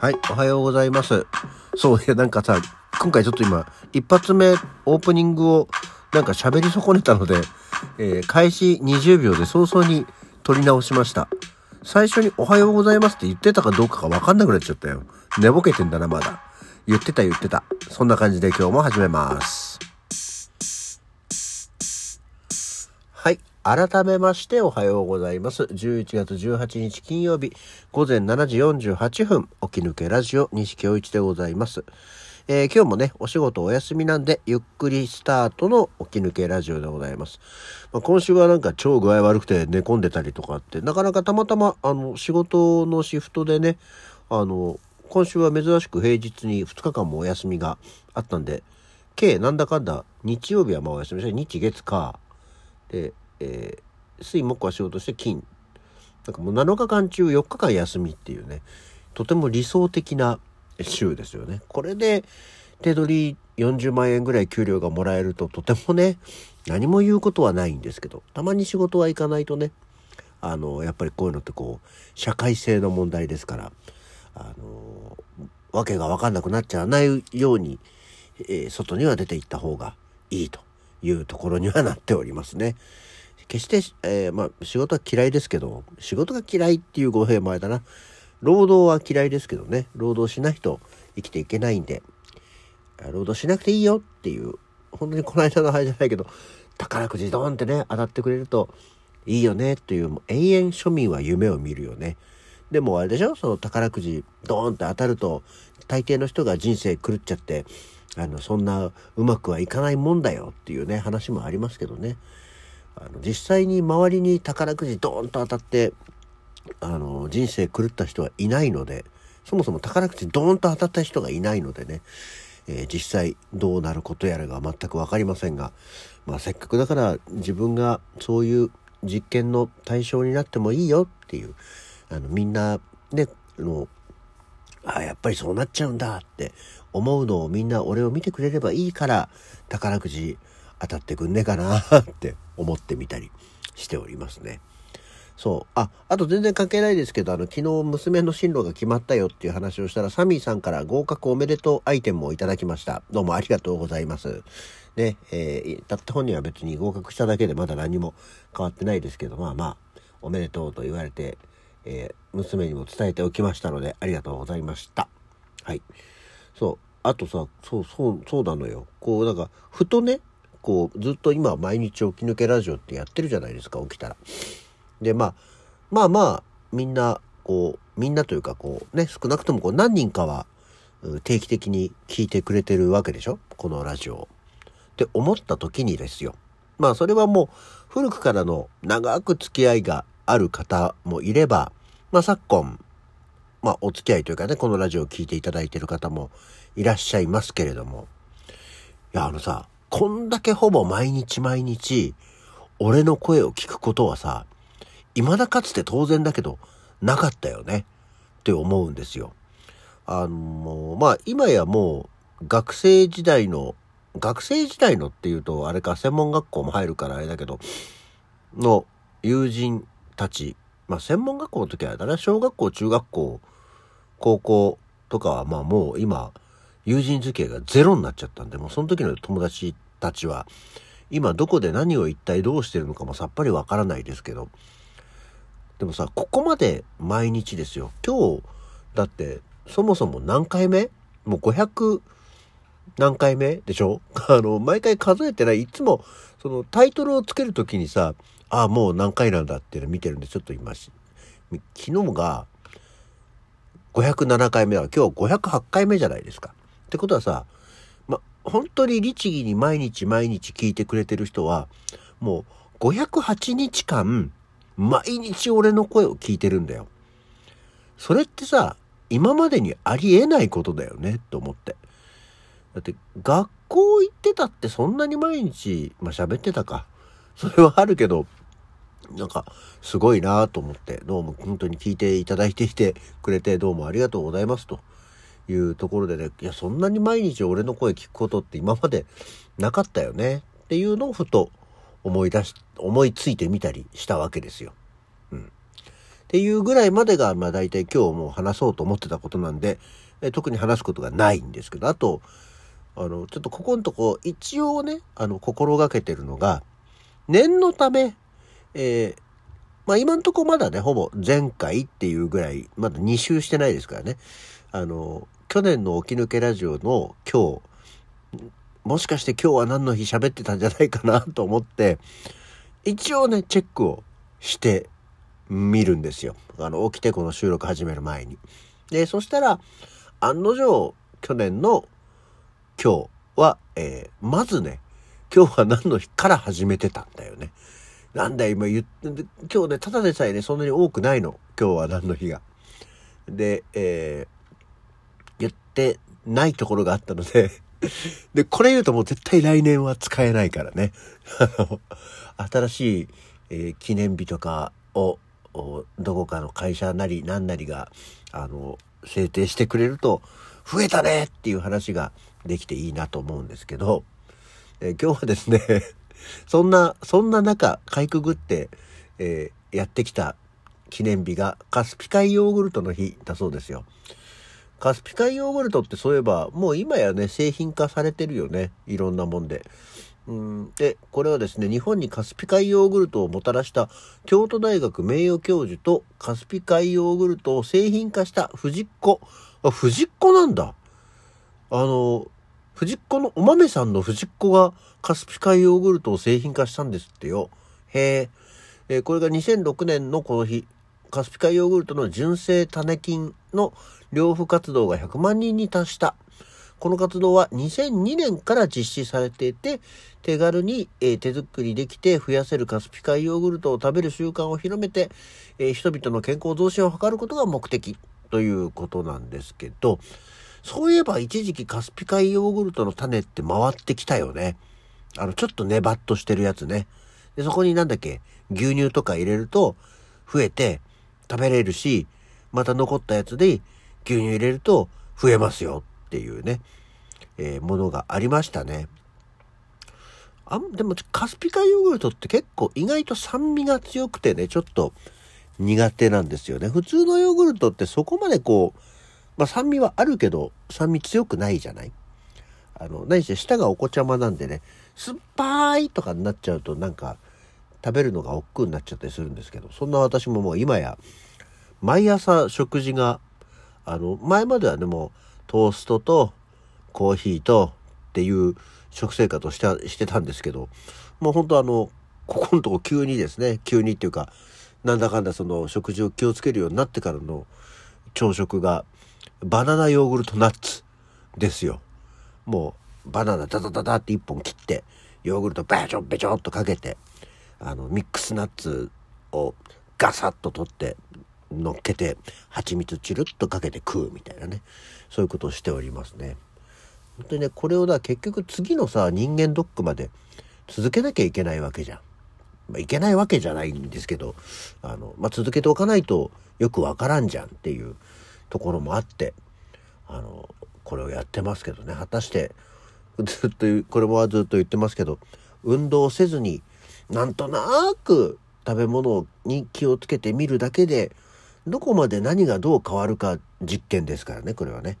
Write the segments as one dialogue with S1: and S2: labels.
S1: はい、おはようございます。そう、いや、なんかさ、今回ちょっと今、一発目、オープニングを、なんか喋り損ねたので、えー開始20秒で早々に撮り直しました。最初におはようございますって言ってたかどうかがわかんなくなっちゃったよ。寝ぼけてんだな、まだ。言ってた言ってた。そんな感じで今日も始めます。改めましておはようございます。11月18日金曜日午前7時48分、起き抜けラジオ西京一でございます。えー今日もね、お仕事お休みなんで、ゆっくりスタートの起き抜けラジオでございます。まあ、今週はなんか超具合悪くて寝込んでたりとかって、なかなかたまたま、あの、仕事のシフトでね、あの、今週は珍しく平日に2日間もお休みがあったんで、計なんだかんだ日曜日はまあお休みして、日月火、で、えー水木は仕事して金。なんかもう7日間中4日間休みっていうね。とても理想的な週ですよね。これで手取り40万円ぐらい給料がもらえるととてもね何も言うことはないんですけどたまに仕事は行かないとねあのやっぱりこういうのってこう社会性の問題ですからあのわけが分かんなくなっちゃわないように、えー外には出て行った方がいいというところにはなっておりますね。決して、えーまあ、仕事は嫌いですけど仕事が嫌いっていう語弊もあれだな。労働は嫌いですけどね。労働しないと生きていけないんで。労働しなくていいよっていう本当にこの間の話じゃないけど宝くじドーンってね当たってくれるといいよねっていうもう永遠庶民は夢を見るよね。でもあれでしょ？その宝くじドーンって当たると大抵の人が人生狂っちゃってあのそんなうまくはいかないもんだよっていうね話もありますけどね。あの実際に周りに宝くじドーンと当たってあの人生狂った人はいないのでそもそも宝くじドーンと当たった人がいないのでね、えー実際どうなることやらが全く分かりませんが、まあ、せっかくだから自分がそういう実験の対象になってもいいよっていうあのみんなねあのあやっぱりそうなっちゃうんだって思うのをみんな俺を見てくれればいいから宝くじ当たってくんねえかなって思ってみたりしておりますね。そう。あ、あと全然関係ないですけど、あの、昨日娘の進路が決まったよっていう話をしたら、サミーさんから合格おめでとうアイテムをいただきました。どうもありがとうございます。ね、えー、たった本人は別に合格しただけでまだ何も変わってないですけど、まあまあ、おめでとうと言われて、えー娘にも伝えておきましたので、ありがとうございました。はい。そう。あとさ、そうそう、そうなのよ。こう、なんか、ふとね、こう、ずっと今毎日起き抜けラジオってやってるじゃないですか、起きたら。で、まあ、まあまあ、みんな、こう、みんなというか、こう、ね、少なくともこう何人かは、定期的に聞いてくれてるわけでしょ？このラジオを。って思った時にですよ。まあ、それはもう、古くからの長く付き合いがある方もいれば、まあ、昨今、まあ、お付き合いというかね、このラジオを聞いていただいてる方もいらっしゃいますけれども、いや、あのさ、こんだけほぼ毎日毎日、俺の声を聞くことはさ、未だかつて当然だけど、なかったよね。って思うんですよ。あの、まあ、今やもう、学生時代の、学生時代のっていうと、あれか、専門学校も入るからあれだけど、の友人たち、まあ、専門学校の時はあれだな、小学校、中学校、高校とかは、まあもう今、友人付き合いがゼロになっちゃったんで、もうその時の友達たちは、今どこで何を一体どうしてるのかもさっぱりわからないですけど、でもさ、ここまで毎日ですよ。今日、だって、そもそも何回目もう500何回目でしょあの、毎回数えてない。いつも、そのタイトルをつけるときにさ、ああ、もう何回なんだっていうの見てるんで、ちょっと今し、昨日が507回目だから今日508回目じゃないですか。ってことはさ、ま、本当に律儀に毎日毎日聞いてくれてる人は、もう508日間、毎日俺の声を聞いてるんだよ。それってさ、今までにありえないことだよね、と思って。だって、学校行ってたってそんなに毎日、まあ、喋ってたか。それはあるけど、なんか、すごいなと思って、どうも本当に聞いていただいてきてくれて、どうもありがとうございますというところでね、いや、そんなに毎日俺の声聞くことって今までなかったよねっていうのをふと思い出し、思いついてみたりしたわけですよ。うん。っていうぐらいまでが、まあ大体今日もう話そうと思ってたことなんで、え特に話すことがないんですけど、あと、あの、ちょっとここのとこ、一応ね、あの、心がけてるのが、念のため、えー、まあ今んとこまだね、ほぼ前回っていうぐらい、まだ2周してないですからね。あの、去年の起き抜けラジオの今日、もしかして今日は何の日喋ってたんじゃないかなと思って、一応ね、チェックをして見るんですよ。あの、起きてこの収録始める前に。で、そしたら、案の定、去年の今日は、えー、まずね、今日は何の日から始めてたんだよね。なんだ今言って、今日ね、ただでさえね、そんなに多くないの。今日は何の日が。で、えー、てないところがあったので で、これ言うともう絶対来年は使えないからね。あの、新しい、えー、記念日とかをどこかの会社なり何なりが、あの、制定してくれると、増えたねっていう話ができていいなと思うんですけど、えー、今日はですね そんな、そんな中、かいくぐって、えー、やってきた記念日がカスピ海ヨーグルトの日だそうですよ。カスピ海ヨーグルトってそういえば、もう今やね、製品化されてるよね。いろんなもんで。うんで、これはですね、日本にカスピ海ヨーグルトをもたらした京都大学名誉教授とカスピ海ヨーグルトを製品化した藤子。あ、藤子なんだ。あの、藤子のお豆さんの藤子がカスピ海ヨーグルトを製品化したんですってよ。へえ。えこれが2006年のこの日、カスピ海ヨーグルトの純正種菌の療付活動が100万人に達した。この活動は2002年から実施されていて、手軽に、えー、手作りできて増やせるカスピ海ヨーグルトを食べる習慣を広めて、えー、人々の健康増進を図ることが目的ということなんですけど、そういえば一時期カスピ海ヨーグルトの種って回ってきたよね。あの、ちょっとねばっとしてるやつね。で、そこになんだっけ、牛乳とか入れると増えて食べれるし、また残ったやつで牛乳入れると増えますよっていうね、えー、ものがありましたね。あでもカスピカヨーグルトって結構意外と酸味が強くてね、ちょっと苦手なんですよね。普通のヨーグルトってそこまでこう、まあ酸味はあるけど酸味強くないじゃない？あの、何して舌がお子ちゃまなんでね、酸っぱいとかになっちゃうとなんか食べるのが億劫になっちゃったりするんですけど、そんな私ももう今や毎朝食事が、あの、前まではねもうトーストとコーヒーとっていう食生活をしてしてたんですけど、もう本当あの、ここのとこ急にですね、急にっていうか、なんだかんだその食事を気をつけるようになってからの朝食がバナナヨーグルトナッツですよ。もうバナナダダダダって一本切って、ヨーグルトベチョベチョっとかけて、あの、ミックスナッツをガサッと取って乗っけて、蜂蜜チルッとかけて食うみたいなね。そういうことをしておりますね。本当にね、これをだ、結局次のさ、人間ドックまで続けなきゃいけないわけじゃん。まあ、いけないわけじゃないんですけど、あの、まあ、続けておかないとよくわからんじゃんっていうところもあって、あの、これをやってますけどね、果たして、ずっと、これもはずっと言ってますけど、運動せずに、なんとなく食べ物に気をつけてみるだけで、どこまで何がどう変わるか実験ですからね、これはね。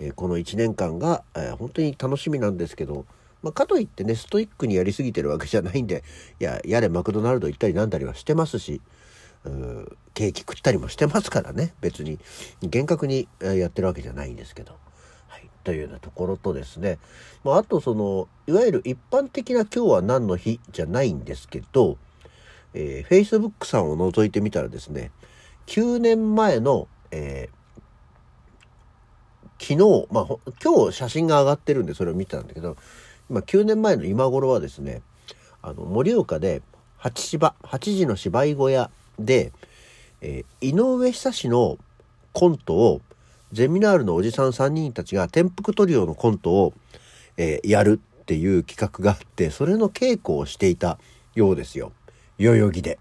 S1: えー、この1年間が、えー、本当に楽しみなんですけど、まあ、かといってね、ストイックにやりすぎてるわけじゃないんで、いや、やれマクドナルド行ったりなんだりはしてますし、うケーキ食ったりもしてますからね、別に。厳格にやってるわけじゃないんですけど。というようなところとですね、まあ、あとその、いわゆる一般的な今日は何の日じゃないんですけど、えー、Facebook さんを覗いてみたらですね、9年前の、えー昨日、まあ、今日写真が上がってるんでそれを見たんだけど、今9年前の今頃はですね、あの、盛岡で八芝、八時の芝居小屋で、えー、井上久志のコントを、ゼミナールのおじさん3人たちが転覆トリオのコントを、えー、やるっていう企画があって、それの稽古をしていたようですよ。代々木で。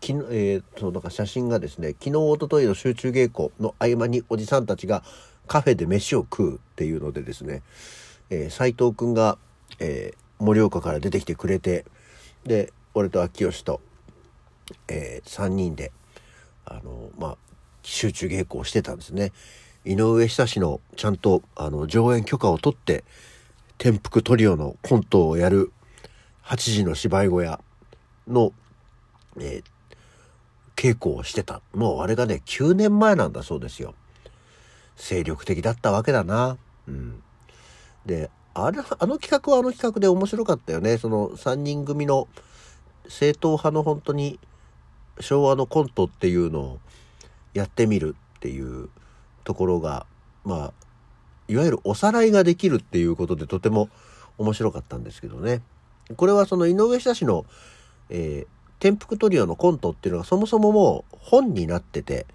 S1: 昨日、えー、そのなんか写真がですね、昨日、おとといの集中稽古の合間におじさんたちがカフェで飯を食うっていうのでですね、えー、斉藤くんが、えー、盛岡から出てきてくれて、で、俺と秋吉と、えー、3人で、あの、まあ、集中稽古をしてたんですね。井上久志のちゃんとあの上演許可を取って転覆トリオのコントをやる8時の芝居小屋の、えー、稽古をしてた。もうあれがね、9年前なんだそうですよ。精力的だったわけだな。うん。で、あれ、あの企画はあの企画で面白かったよね。その3人組の正統派の本当に昭和のコントっていうのをやってみるっていうところが、まあ、いわゆるおさらいができるっていうことでとても面白かったんですけどね。これはその井上久志の、えー、転覆トリオのコントっていうのがそもそももう本になってて、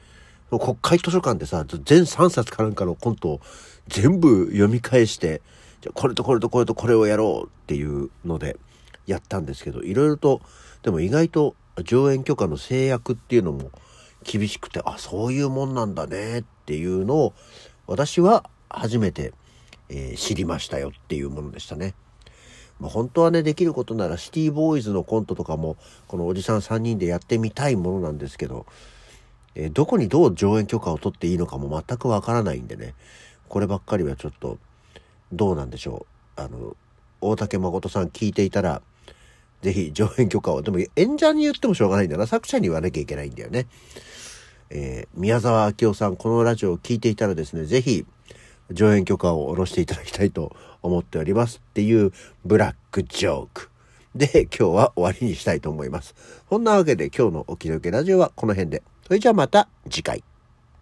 S1: 国会図書館でさ、全3冊かなんかのコントを全部読み返して、じゃこれとこれとこれとこれをやろうっていうのでやったんですけど、いろいろと、でも意外と上演許可の制約っていうのも厳しくて、あ、そういうもんなんだねっていうのを私は初めて、えー、知りましたよっていうものでしたね。まあ、本当はね、できることならシティボーイズのコントとかも、このおじさん3人でやってみたいものなんですけど、えー、どこにどう上演許可を取っていいのかも全くわからないんでね、こればっかりはちょっと、どうなんでしょう。あの、大竹誠さん聞いていたら、ぜひ上演許可を。でも演者に言ってもしょうがないんだな。作者に言わなきゃいけないんだよね。えー、宮沢明夫さん、このラジオを聴いていたらですね、ぜひ、上演許可を下ろしていただきたいと思っておりますっていうブラックジョーク。で、今日は終わりにしたいと思います。そんなわけで今日のお気のけラジオはこの辺で。それじゃあまた次回。